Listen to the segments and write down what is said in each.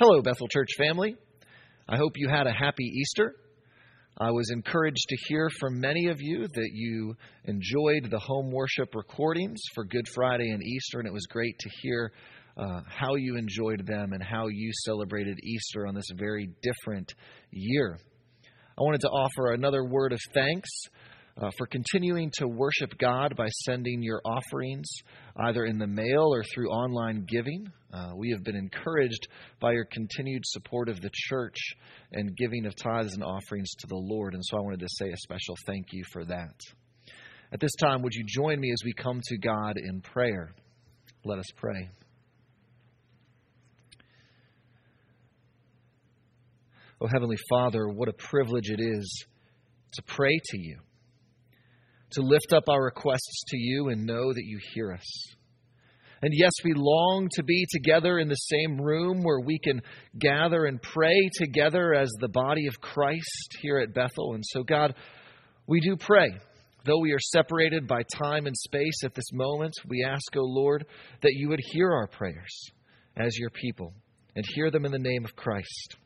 Hello, Bethel Church family. I hope you had a happy Easter. I was encouraged to hear from many of you that you enjoyed the home worship recordings for Good Friday and Easter, and it was great to hear uh, how you enjoyed them and how you celebrated Easter on this very different year. I wanted to offer another word of thanks uh, for continuing to worship God by sending your offerings either in the mail or through online giving. Uh, we have been encouraged by your continued support of the church and giving of tithes and offerings to the Lord. And so I wanted to say a special thank you for that. At this time, would you join me as we come to God in prayer? Let us pray. Oh, Heavenly Father, what a privilege it is to pray to you to lift up our requests to you and know that you hear us. And yes, we long to be together in the same room where we can gather and pray together as the body of Christ here at Bethel. And so, God, we do pray. Though we are separated by time and space at this moment, we ask, O oh Lord, that you would hear our prayers as your people and hear them in the name of Christ.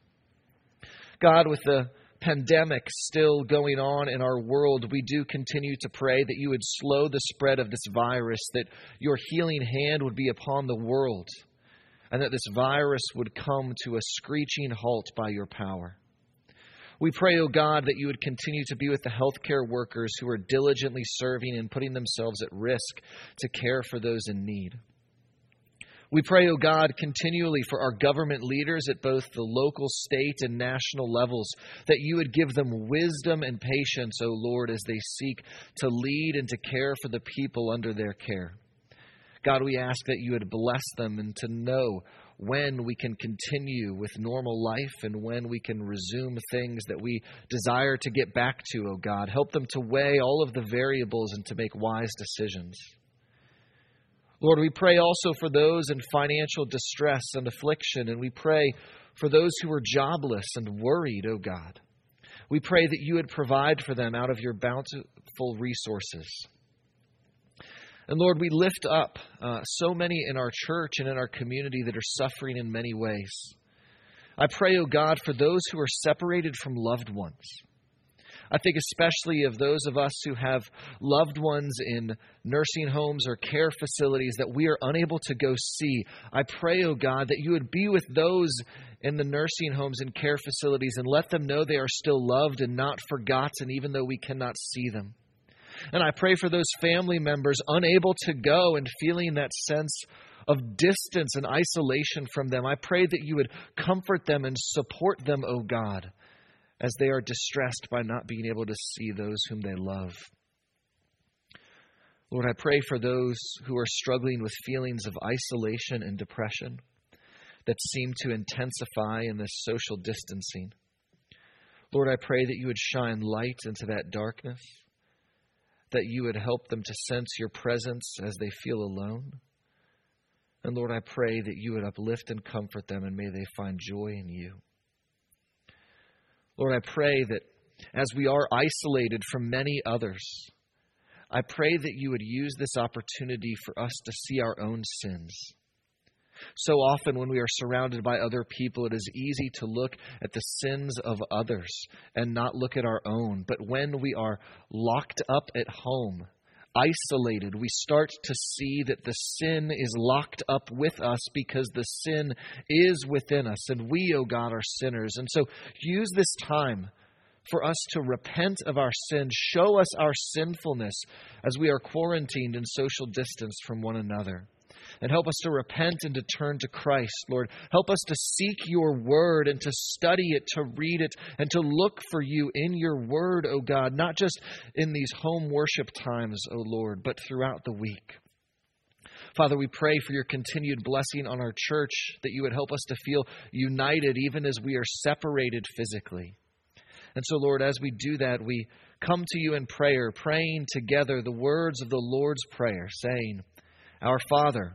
God, with the pandemic still going on in our world, we do continue to pray that you would slow the spread of this virus, that your healing hand would be upon the world, and that this virus would come to a screeching halt by your power. We pray, O oh God, that you would continue to be with the healthcare workers who are diligently serving and putting themselves at risk to care for those in need. We pray, O oh God, continually for our government leaders at both the local, state, and national levels, that you would give them wisdom and patience, O oh Lord, as they seek to lead and to care for the people under their care. God, we ask that you would bless them and to know when we can continue with normal life and when we can resume things that we desire to get back to, O oh God. Help them to weigh all of the variables and to make wise decisions. Lord, we pray also for those in financial distress and affliction, and we pray for those who are jobless and worried, O oh God. We pray that you would provide for them out of your bountiful resources. And Lord, we lift up uh, so many in our church and in our community that are suffering in many ways. I pray, O oh God, for those who are separated from loved ones. I think especially of those of us who have loved ones in nursing homes or care facilities that we are unable to go see. I pray, oh God, that you would be with those in the nursing homes and care facilities and let them know they are still loved and not forgotten, even though we cannot see them. And I pray for those family members unable to go and feeling that sense of distance and isolation from them. I pray that you would comfort them and support them, O oh God as they are distressed by not being able to see those whom they love. Lord, I pray for those who are struggling with feelings of isolation and depression that seem to intensify in this social distancing. Lord, I pray that you would shine light into that darkness, that you would help them to sense your presence as they feel alone. And Lord, I pray that you would uplift and comfort them, and may they find joy in you. Lord, I pray that as we are isolated from many others, I pray that you would use this opportunity for us to see our own sins. So often, when we are surrounded by other people, it is easy to look at the sins of others and not look at our own. But when we are locked up at home, isolated, we start to see that the sin is locked up with us because the sin is within us, and we, O oh God, are sinners. And so use this time for us to repent of our sin. show us our sinfulness as we are quarantined and social distance from one another and help us to repent and to turn to Christ, Lord. Help us to seek your word and to study it, to read it, and to look for you in your word, O God, not just in these home worship times, O Lord, but throughout the week. Father, we pray for your continued blessing on our church, that you would help us to feel united even as we are separated physically. And so, Lord, as we do that, we come to you in prayer, praying together the words of the Lord's Prayer, saying, Our Father,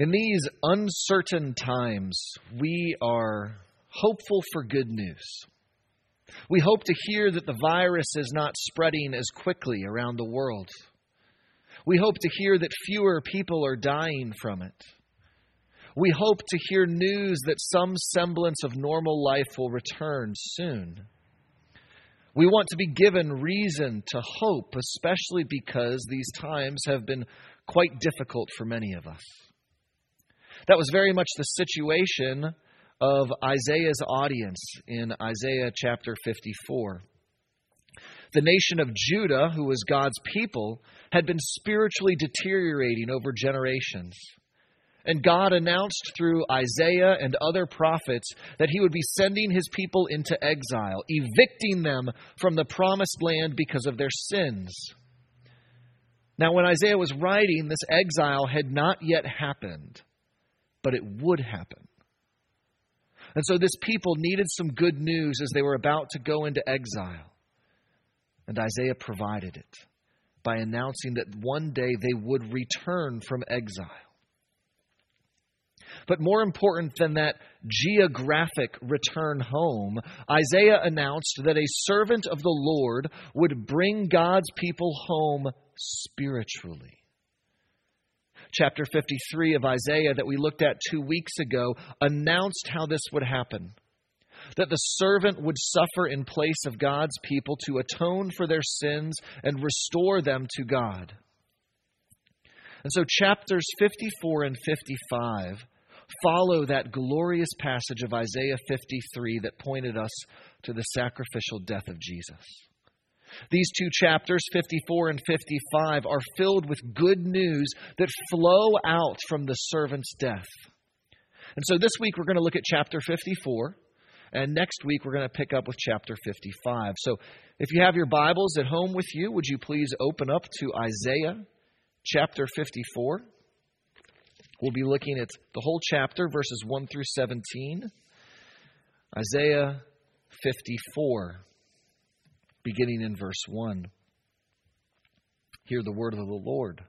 In these uncertain times, we are hopeful for good news. We hope to hear that the virus is not spreading as quickly around the world. We hope to hear that fewer people are dying from it. We hope to hear news that some semblance of normal life will return soon. We want to be given reason to hope, especially because these times have been quite difficult for many of us. That was very much the situation of Isaiah's audience in Isaiah chapter 54. The nation of Judah, who was God's people, had been spiritually deteriorating over generations. And God announced through Isaiah and other prophets that he would be sending his people into exile, evicting them from the promised land because of their sins. Now, when Isaiah was writing, this exile had not yet happened, but it would happen. And so this people needed some good news as they were about to go into exile. And Isaiah provided it by announcing that one day they would return from exile. But more important than that geographic return home, Isaiah announced that a servant of the Lord would bring God's people home spiritually. Chapter 53 of Isaiah, that we looked at two weeks ago, announced how this would happen that the servant would suffer in place of God's people to atone for their sins and restore them to God. And so, chapters 54 and 55 follow that glorious passage of Isaiah 53 that pointed us to the sacrificial death of Jesus. These two chapters, 54 and 55, are filled with good news that flow out from the servant's death. And so this week we're going to look at chapter 54. And next week, we're going to pick up with chapter 55. So if you have your Bibles at home with you, would you please open up to Isaiah chapter 54? We'll be looking at the whole chapter, verses 1 through 17. Isaiah 54, beginning in verse 1. Hear the word of the Lord.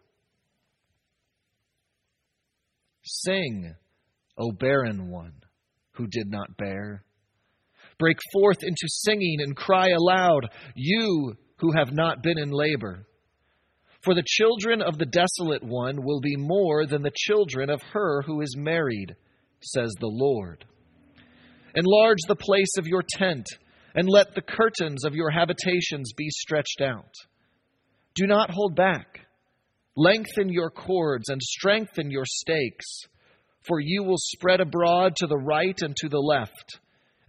Sing, O barren one who did not bear Break forth into singing and cry aloud, you who have not been in labor. For the children of the desolate one will be more than the children of her who is married, says the Lord. Enlarge the place of your tent, and let the curtains of your habitations be stretched out. Do not hold back. Lengthen your cords and strengthen your stakes, for you will spread abroad to the right and to the left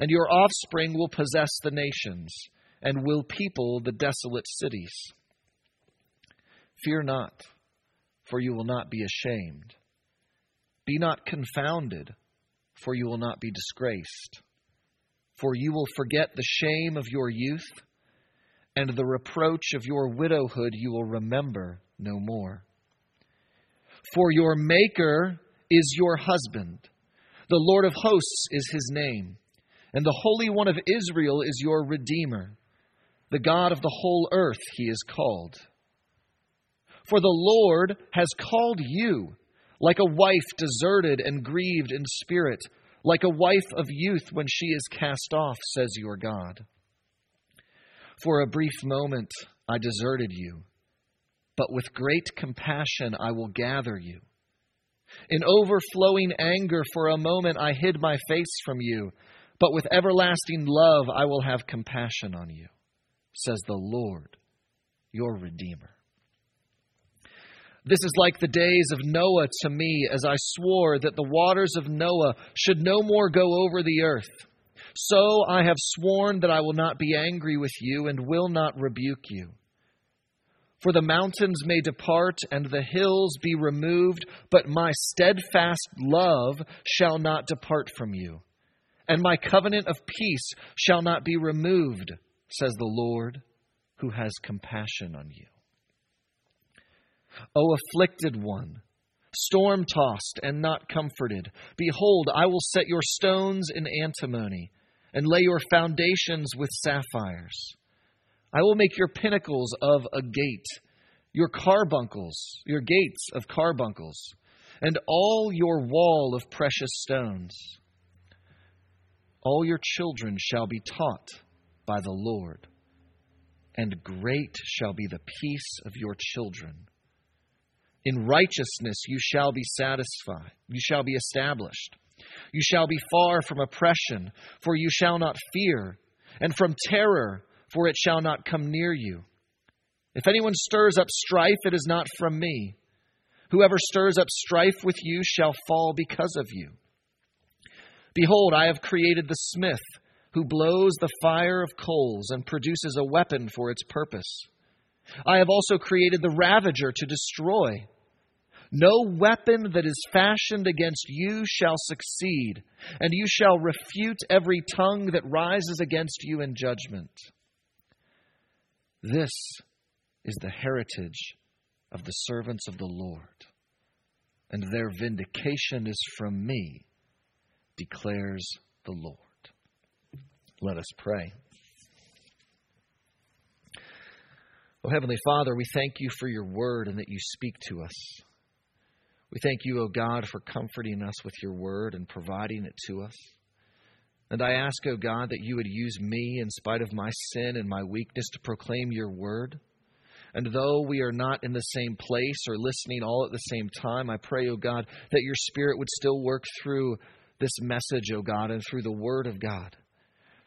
and your offspring will possess the nations and will people the desolate cities. Fear not, for you will not be ashamed. Be not confounded, for you will not be disgraced. For you will forget the shame of your youth, and the reproach of your widowhood you will remember no more. For your Maker is your husband, the Lord of hosts is his name and the Holy One of Israel is your Redeemer. The God of the whole earth he is called. For the Lord has called you like a wife deserted and grieved in spirit, like a wife of youth when she is cast off, says your God. For a brief moment I deserted you, but with great compassion I will gather you. In overflowing anger for a moment I hid my face from you but with everlasting love I will have compassion on you, says the Lord, your Redeemer. This is like the days of Noah to me, as I swore that the waters of Noah should no more go over the earth. So I have sworn that I will not be angry with you and will not rebuke you. For the mountains may depart and the hills be removed, but my steadfast love shall not depart from you and my covenant of peace shall not be removed, says the Lord, who has compassion on you. O afflicted one, storm tossed and not comforted, behold, I will set your stones in antimony and lay your foundations with sapphires. I will make your pinnacles of agate, your carbuncles, your gates of carbuncles, and all your wall of precious stones. All your children shall be taught by the Lord, and great shall be the peace of your children. In righteousness you shall be satisfied, you shall be established. You shall be far from oppression, for you shall not fear, and from terror, for it shall not come near you. If anyone stirs up strife, it is not from me. Whoever stirs up strife with you shall fall because of you. Behold, I have created the smith, who blows the fire of coals and produces a weapon for its purpose. I have also created the ravager to destroy. No weapon that is fashioned against you shall succeed, and you shall refute every tongue that rises against you in judgment. This is the heritage of the servants of the Lord, and their vindication is from me, declares the Lord. Let us pray. Oh, Heavenly Father, we thank you for your word and that you speak to us. We thank you, O God, for comforting us with your word and providing it to us. And I ask, O God, that you would use me in spite of my sin and my weakness to proclaim your word. And though we are not in the same place or listening all at the same time, I pray, O God, that your spirit would still work through this message, O God, and through the word of God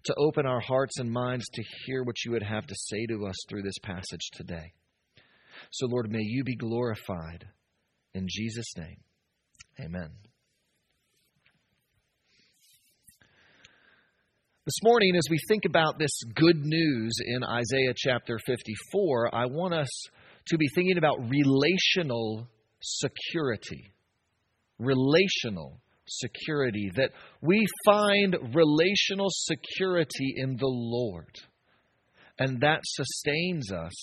to open our hearts and minds to hear what you would have to say to us through this passage today. So, Lord, may you be glorified in Jesus' name, amen. This morning, as we think about this good news in Isaiah chapter 54, I want us to be thinking about relational security. Relational security. That we find relational security in the Lord. And that sustains us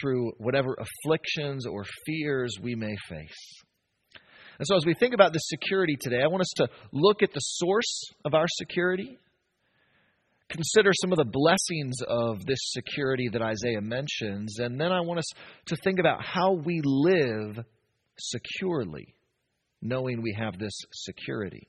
through whatever afflictions or fears we may face. And so, as we think about this security today, I want us to look at the source of our security, consider some of the blessings of this security that Isaiah mentions, and then I want us to think about how we live securely, knowing we have this security.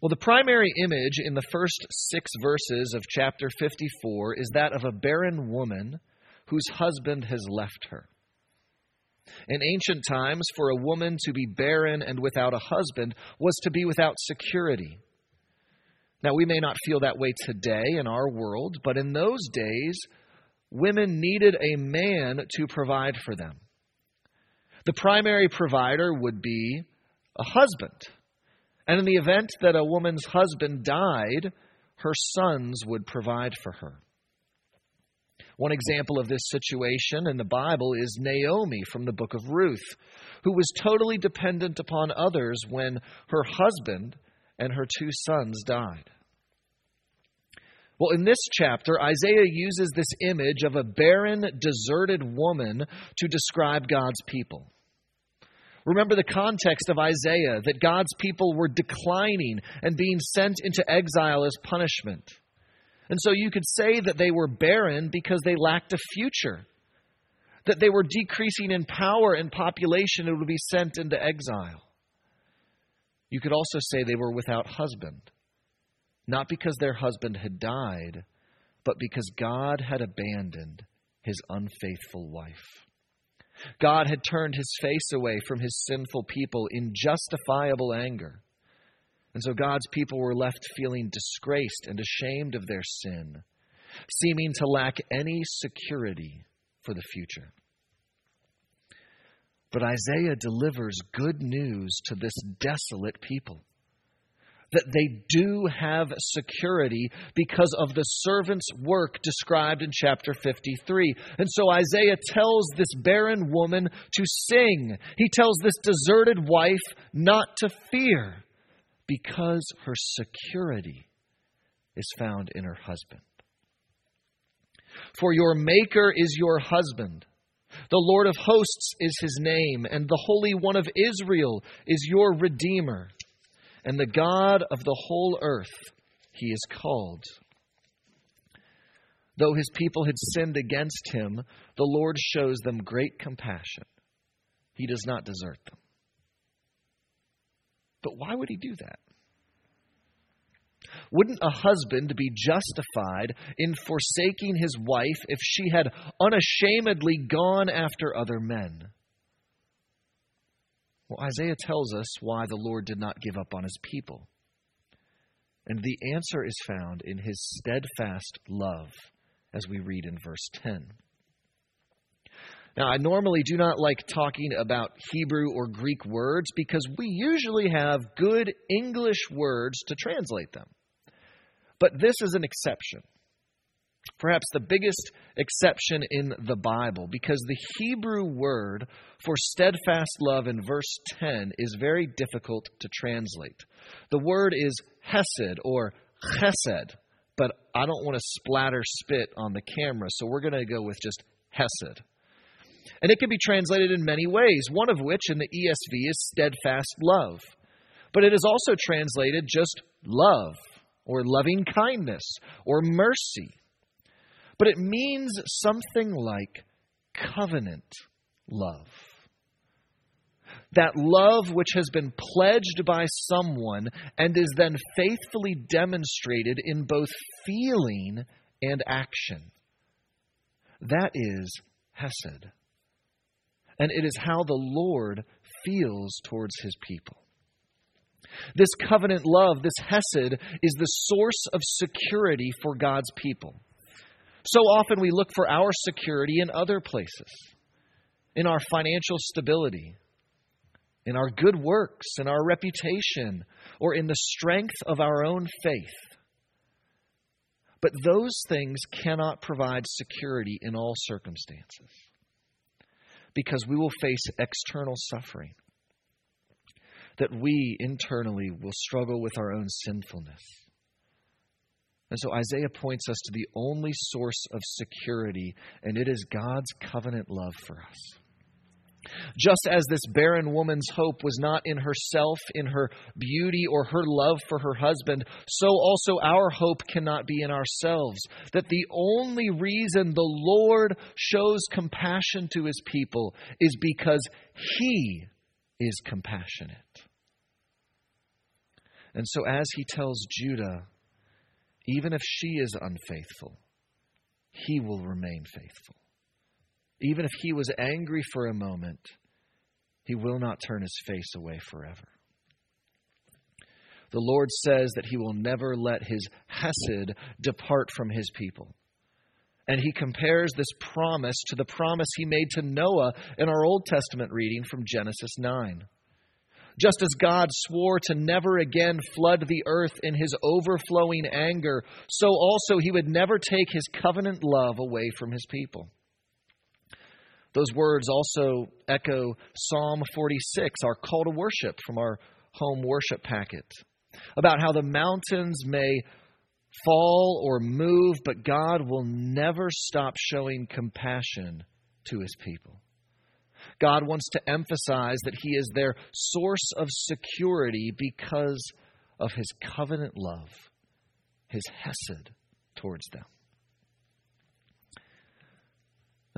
Well, the primary image in the first six verses of chapter 54 is that of a barren woman whose husband has left her. In ancient times, for a woman to be barren and without a husband was to be without security. Now, we may not feel that way today in our world, but in those days, women needed a man to provide for them. The primary provider would be a husband. And in the event that a woman's husband died, her sons would provide for her. One example of this situation in the Bible is Naomi from the book of Ruth, who was totally dependent upon others when her husband and her two sons died. Well, in this chapter, Isaiah uses this image of a barren, deserted woman to describe God's people. Remember the context of Isaiah that God's people were declining and being sent into exile as punishment. And so you could say that they were barren because they lacked a future, that they were decreasing in power and population and would be sent into exile. You could also say they were without husband, not because their husband had died, but because God had abandoned his unfaithful wife. God had turned his face away from his sinful people in justifiable anger. And so God's people were left feeling disgraced and ashamed of their sin, seeming to lack any security for the future. But Isaiah delivers good news to this desolate people that they do have security because of the servant's work described in chapter 53. And so Isaiah tells this barren woman to sing. He tells this deserted wife not to fear because her security is found in her husband. For your Maker is your husband, The Lord of hosts is his name, and the Holy One of Israel is your Redeemer. And the God of the whole earth he is called. Though his people had sinned against him, the Lord shows them great compassion. He does not desert them. But why would he do that? Wouldn't a husband be justified in forsaking his wife if she had unashamedly gone after other men? Well, Isaiah tells us why the Lord did not give up on his people. And the answer is found in his steadfast love, as we read in verse 10. Now, I normally do not like talking about Hebrew or Greek words because we usually have good English words to translate them. But this is an exception. Perhaps the biggest exception in the Bible, because the Hebrew word for steadfast love in verse 10 is very difficult to translate. The word is hesed or chesed, but I don't want to splatter spit on the camera, so we're going to go with just hesed. And it can be translated in many ways, one of which in the ESV is steadfast love. But it is also translated just love or loving kindness or mercy. But it means something like covenant love. That love which has been pledged by someone and is then faithfully demonstrated in both feeling and action. That is Hesed. And it is how the Lord feels towards his people. This covenant love, this Hesed, is the source of security for God's people. So often we look for our security in other places, in our financial stability, in our good works, in our reputation, or in the strength of our own faith. But those things cannot provide security in all circumstances because we will face external suffering that we internally will struggle with our own sinfulness. And so Isaiah points us to the only source of security, and it is God's covenant love for us. Just as this barren woman's hope was not in herself, in her beauty, or her love for her husband, so also our hope cannot be in ourselves. That the only reason the Lord shows compassion to his people is because he is compassionate. And so, as he tells Judah, even if she is unfaithful, he will remain faithful. Even if he was angry for a moment, he will not turn his face away forever. The Lord says that he will never let his Hesed depart from his people. And he compares this promise to the promise he made to Noah in our Old Testament reading from Genesis 9. Just as God swore to never again flood the earth in his overflowing anger, so also he would never take his covenant love away from his people. Those words also echo Psalm 46, our call to worship from our home worship packet, about how the mountains may fall or move, but God will never stop showing compassion to his people. God wants to emphasize that He is their source of security because of His covenant love, His Hesed towards them.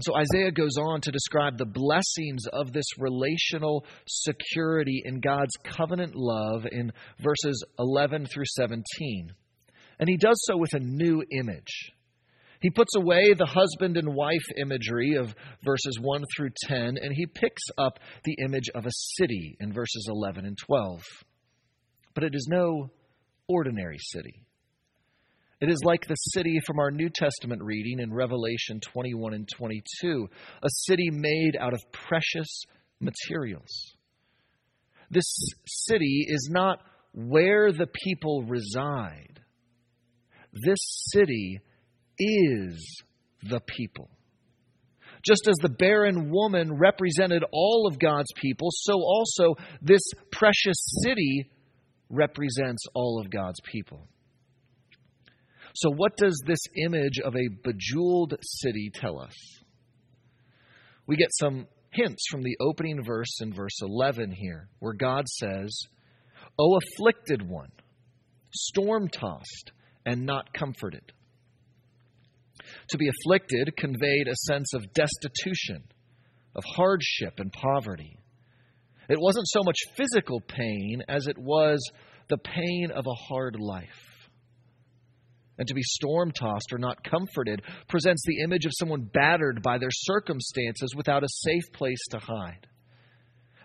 And so Isaiah goes on to describe the blessings of this relational security in God's covenant love in verses 11 through 17. And he does so with a new image. He puts away the husband and wife imagery of verses 1 through 10, and he picks up the image of a city in verses 11 and 12. But it is no ordinary city. It is like the city from our New Testament reading in Revelation 21 and 22, a city made out of precious materials. This city is not where the people reside. This city is the people. Just as the barren woman represented all of God's people, so also this precious city represents all of God's people. So, what does this image of a bejeweled city tell us? we get some hints from the opening verse in verse 11 here, where God says, O afflicted one, storm tossed and not comforted. To be afflicted conveyed a sense of destitution, of hardship and poverty. It wasn't so much physical pain as it was the pain of a hard life. And to be storm tossed or not comforted presents the image of someone battered by their circumstances without a safe place to hide.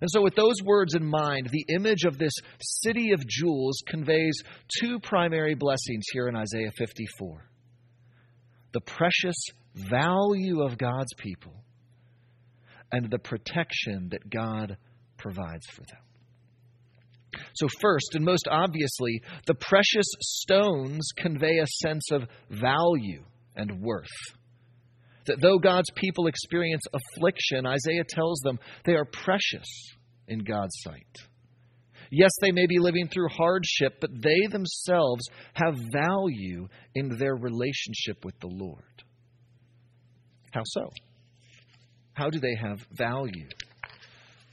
And so, with those words in mind, the image of this city of jewels conveys two primary blessings here in Isaiah 54 the precious value of God's people and the protection that God provides for them. So, first and most obviously, the precious stones convey a sense of value and worth. That though God's people experience affliction, Isaiah tells them they are precious in God's sight. Yes, they may be living through hardship, but they themselves have value in their relationship with the Lord. How so? How do they have value?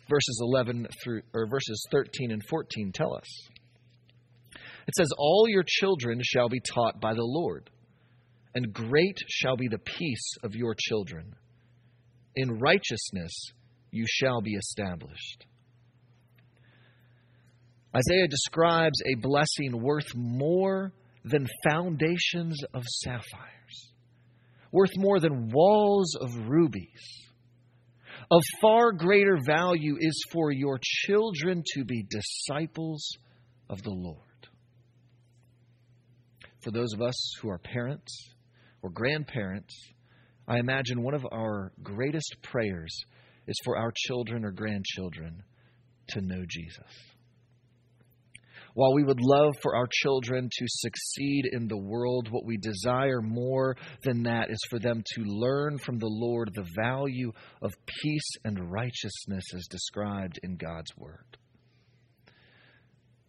Verses 11 through or verses 13 and 14 tell us. It says all your children shall be taught by the Lord, and great shall be the peace of your children. In righteousness you shall be established. Isaiah describes a blessing worth more than foundations of sapphires, worth more than walls of rubies. Of far greater value is for your children to be disciples of the Lord. For those of us who are parents or grandparents, I imagine one of our greatest prayers is for our children or grandchildren to know Jesus. While we would love for our children to succeed in the world, what we desire more than that is for them to learn from the Lord the value of peace and righteousness as described in God's Word.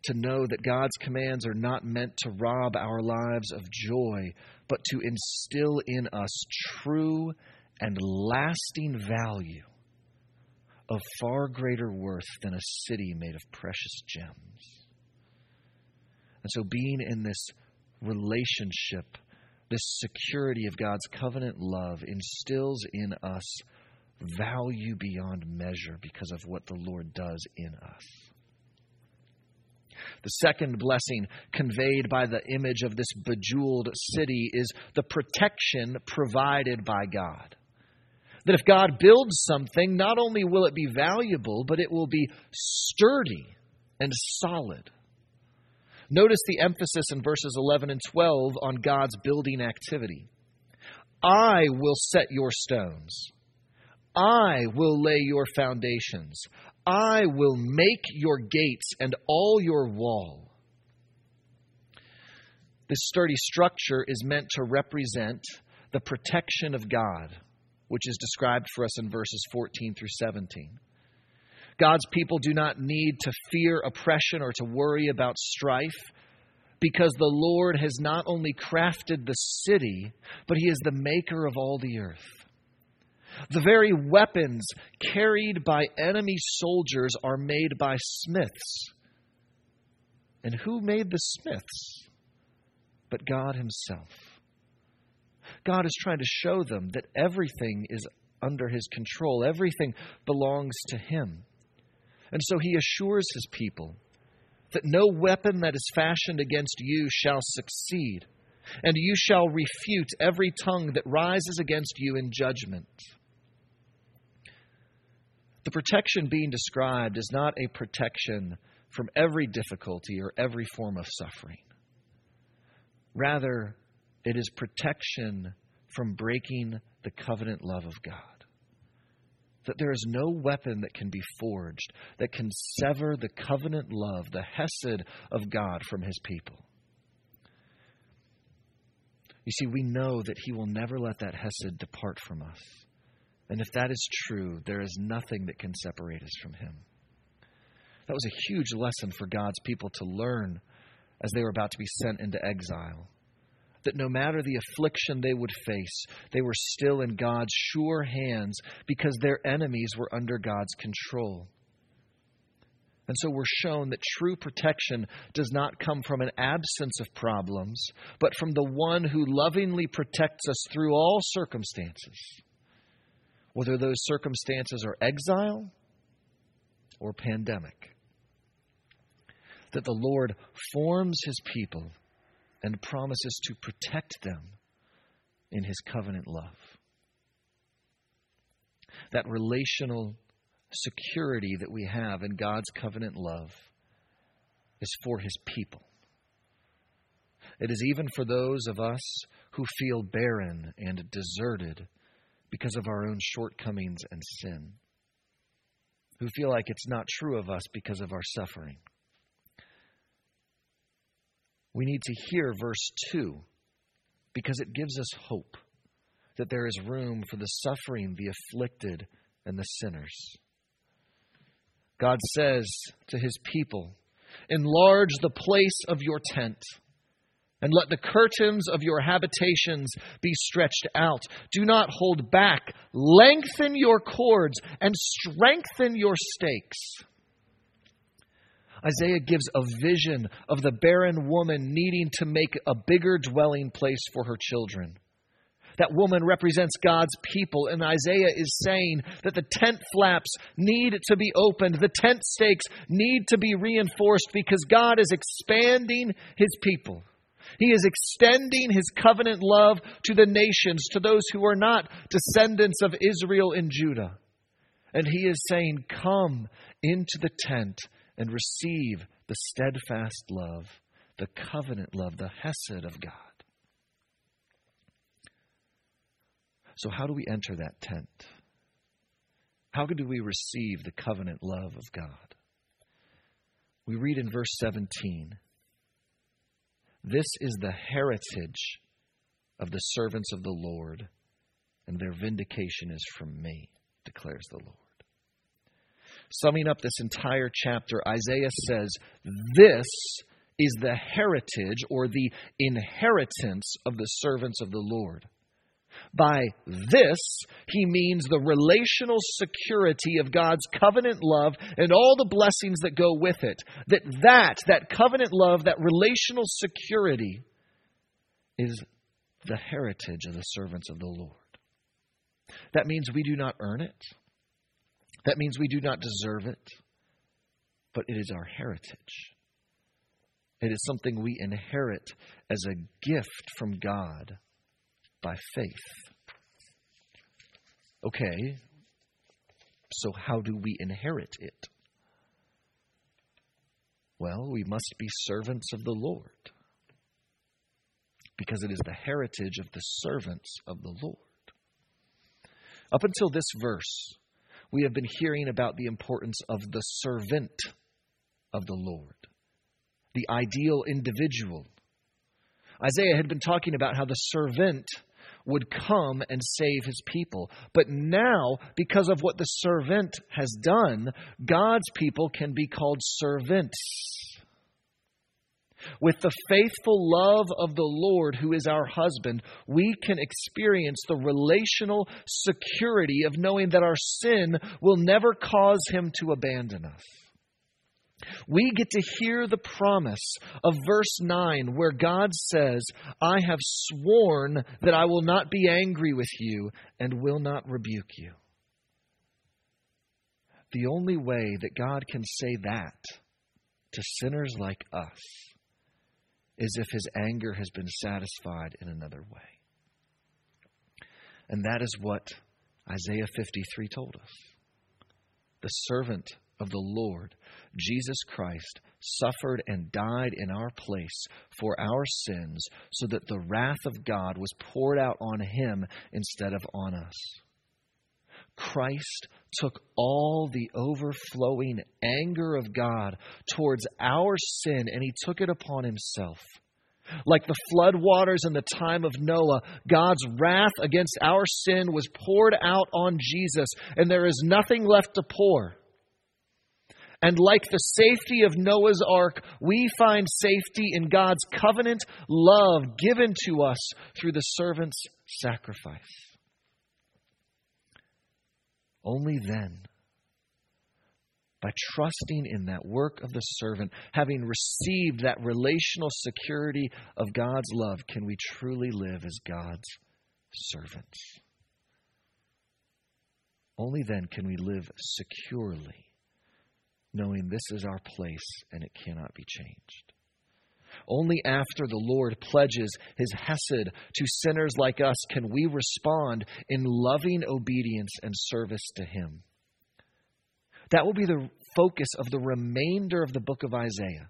To know that God's commands are not meant to rob our lives of joy, but to instill in us true and lasting value of far greater worth than a city made of precious gems. And so, being in this relationship, this security of God's covenant love instills in us value beyond measure because of what the Lord does in us. The second blessing conveyed by the image of this bejeweled city is the protection provided by God. That if God builds something, not only will it be valuable, but it will be sturdy and solid. Notice the emphasis in verses 11 and 12 on God's building activity. I will set your stones. I will lay your foundations. I will make your gates and all your wall. This sturdy structure is meant to represent the protection of God, which is described for us in verses 14 through 17. God's people do not need to fear oppression or to worry about strife because the Lord has not only crafted the city, but He is the maker of all the earth. The very weapons carried by enemy soldiers are made by smiths. And who made the smiths? But God Himself. God is trying to show them that everything is under His control, everything belongs to Him. And so he assures his people that no weapon that is fashioned against you shall succeed, and you shall refute every tongue that rises against you in judgment. The protection being described is not a protection from every difficulty or every form of suffering. Rather, it is protection from breaking the covenant love of God that there is no weapon that can be forged that can sever the covenant love, the hesed of God from his people. You see, we know that he will never let that hesed depart from us. And if that is true, there is nothing that can separate us from him. That was a huge lesson for God's people to learn as they were about to be sent into exile. That no matter the affliction they would face, they were still in God's sure hands because their enemies were under God's control. And so we're shown that true protection does not come from an absence of problems, but from the one who lovingly protects us through all circumstances, whether those circumstances are exile or pandemic. That the Lord forms his people and promises to protect them in his covenant love. That relational security that we have in God's covenant love is for his people. It is even for those of us who feel barren and deserted because of our own shortcomings and sin, who feel like it's not true of us because of our suffering. We need to hear verse 2 because it gives us hope that there is room for the suffering, the afflicted, and the sinners. God says to his people, Enlarge the place of your tent, and let the curtains of your habitations be stretched out. Do not hold back. Lengthen your cords and strengthen your stakes. Isaiah gives a vision of the barren woman needing to make a bigger dwelling place for her children. That woman represents God's people, and Isaiah is saying that the tent flaps need to be opened, the tent stakes need to be reinforced because God is expanding his people. He is extending his covenant love to the nations, to those who are not descendants of Israel and Judah. And he is saying, Come into the tent and receive the steadfast love, the covenant love, the Hesed of God. So, how do we enter that tent? How do we receive the covenant love of God? We read in verse 17 This is the heritage of the servants of the Lord, and their vindication is from me, declares the Lord. Summing up this entire chapter, Isaiah says, This is the heritage or the inheritance of the servants of the Lord. By this, he means the relational security of God's covenant love and all the blessings that go with it. That that, that covenant love, that relational security is the heritage of the servants of the Lord. That means we do not earn it. That means we do not deserve it, but it is our heritage. It is something we inherit as a gift from God by faith. Okay, so how do we inherit it? Well, we must be servants of the Lord because it is the heritage of the servants of the Lord. Up until this verse, we have been hearing about the importance of the servant of the Lord, the ideal individual. Isaiah had been talking about how the servant would come and save his people. But now, because of what the servant has done, God's people can be called servants. With the faithful love of the Lord, who is our husband, we can experience the relational security of knowing that our sin will never cause him to abandon us. We get to hear the promise of verse 9 where God says, I have sworn that I will not be angry with you and will not rebuke you. The only way that God can say that to sinners like us is if his anger has been satisfied in another way. And that is what Isaiah 53 told us. The servant of the Lord, Jesus Christ, suffered and died in our place for our sins so that the wrath of God was poured out on him instead of on us. Christ took all the overflowing anger of God towards our sin and he took it upon himself. Like the flood waters in the time of Noah, God's wrath against our sin was poured out on Jesus, and there is nothing left to pour. And like the safety of Noah's ark, we find safety in God's covenant love given to us through the servant's sacrifice. Only then, by trusting in that work of the servant, having received that relational security of God's love, can we truly live as God's servants. Only then can we live securely, knowing this is our place and it cannot be changed. Only after the Lord pledges his Hesed to sinners like us can we respond in loving obedience and service to him. That will be the focus of the remainder of the book of Isaiah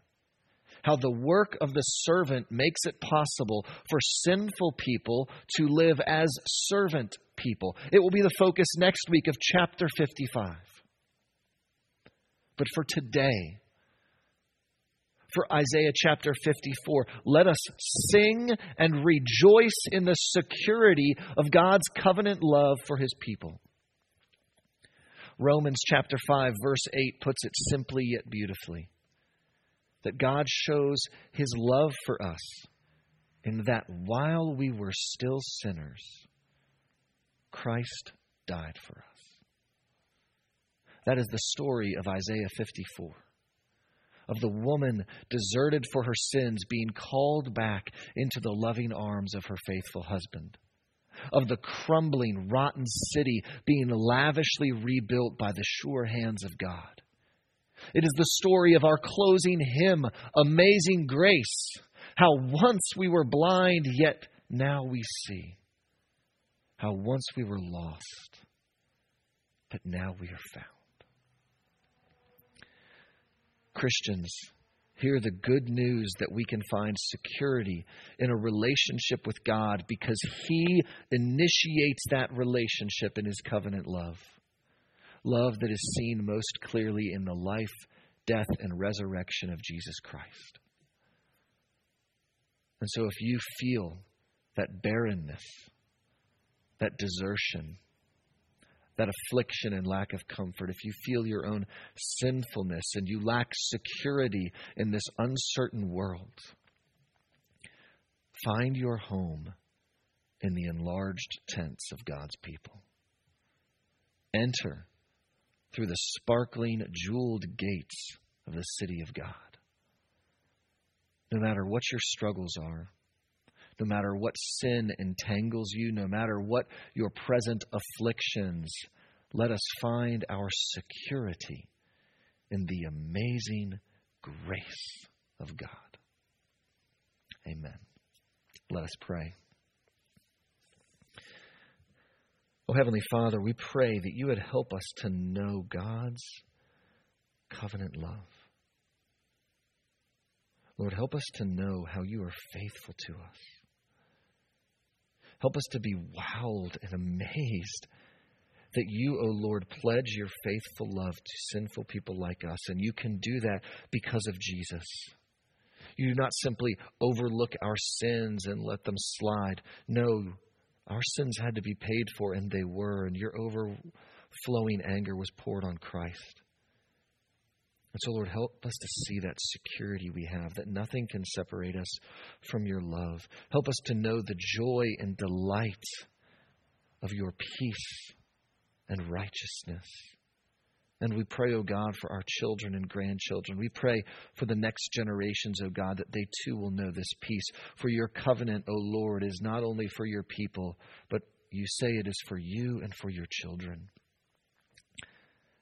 how the work of the servant makes it possible for sinful people to live as servant people. It will be the focus next week of chapter 55. But for today, for Isaiah chapter 54. Let us sing and rejoice in the security of God's covenant love for his people. Romans chapter 5, verse 8 puts it simply yet beautifully that God shows his love for us in that while we were still sinners, Christ died for us. That is the story of Isaiah 54 of the woman deserted for her sins being called back into the loving arms of her faithful husband, of the crumbling, rotten city being lavishly rebuilt by the sure hands of God, it is the story of our closing hymn, Amazing Grace. How once we were blind, yet now we see. How once we were lost, but now we are found. Christians, hear the good news that we can find security in a relationship with God because He initiates that relationship in His covenant love love that is seen most clearly in the life, death, and resurrection of Jesus Christ. And so, if you feel that barrenness, that desertion, that affliction and lack of comfort, if you feel your own sinfulness and you lack security in this uncertain world, find your home in the enlarged tents of God's people. Enter through the sparkling, jeweled gates of the city of God. No matter what your struggles are, no matter what sin entangles you, no matter what your present afflictions, let us find our security in the amazing grace of God. Amen. Let us pray. Oh, Heavenly Father, we pray that you would help us to know God's covenant love. Lord, help us to know how you are faithful to us. Help us to be wowed and amazed that you, O oh Lord, pledge your faithful love to sinful people like us, and you can do that because of Jesus. You do not simply overlook our sins and let them slide. No, our sins had to be paid for, and they were, and your overflowing anger was poured on Christ. And so, Lord, help us to see that security we have, that nothing can separate us from your love. Help us to know the joy and delight of your peace and righteousness. And we pray, O oh God, for our children and grandchildren. We pray for the next generations, O oh God, that they too will know this peace. For your covenant, O oh Lord, is not only for your people, but you say it is for you and for your children.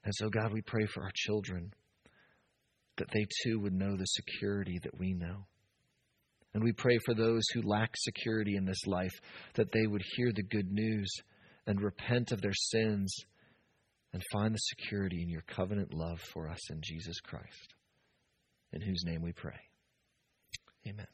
And so, God, we pray for our children that they too would know the security that we know. And we pray for those who lack security in this life that they would hear the good news and repent of their sins and find the security in your covenant love for us in Jesus Christ, in whose name we pray. Amen.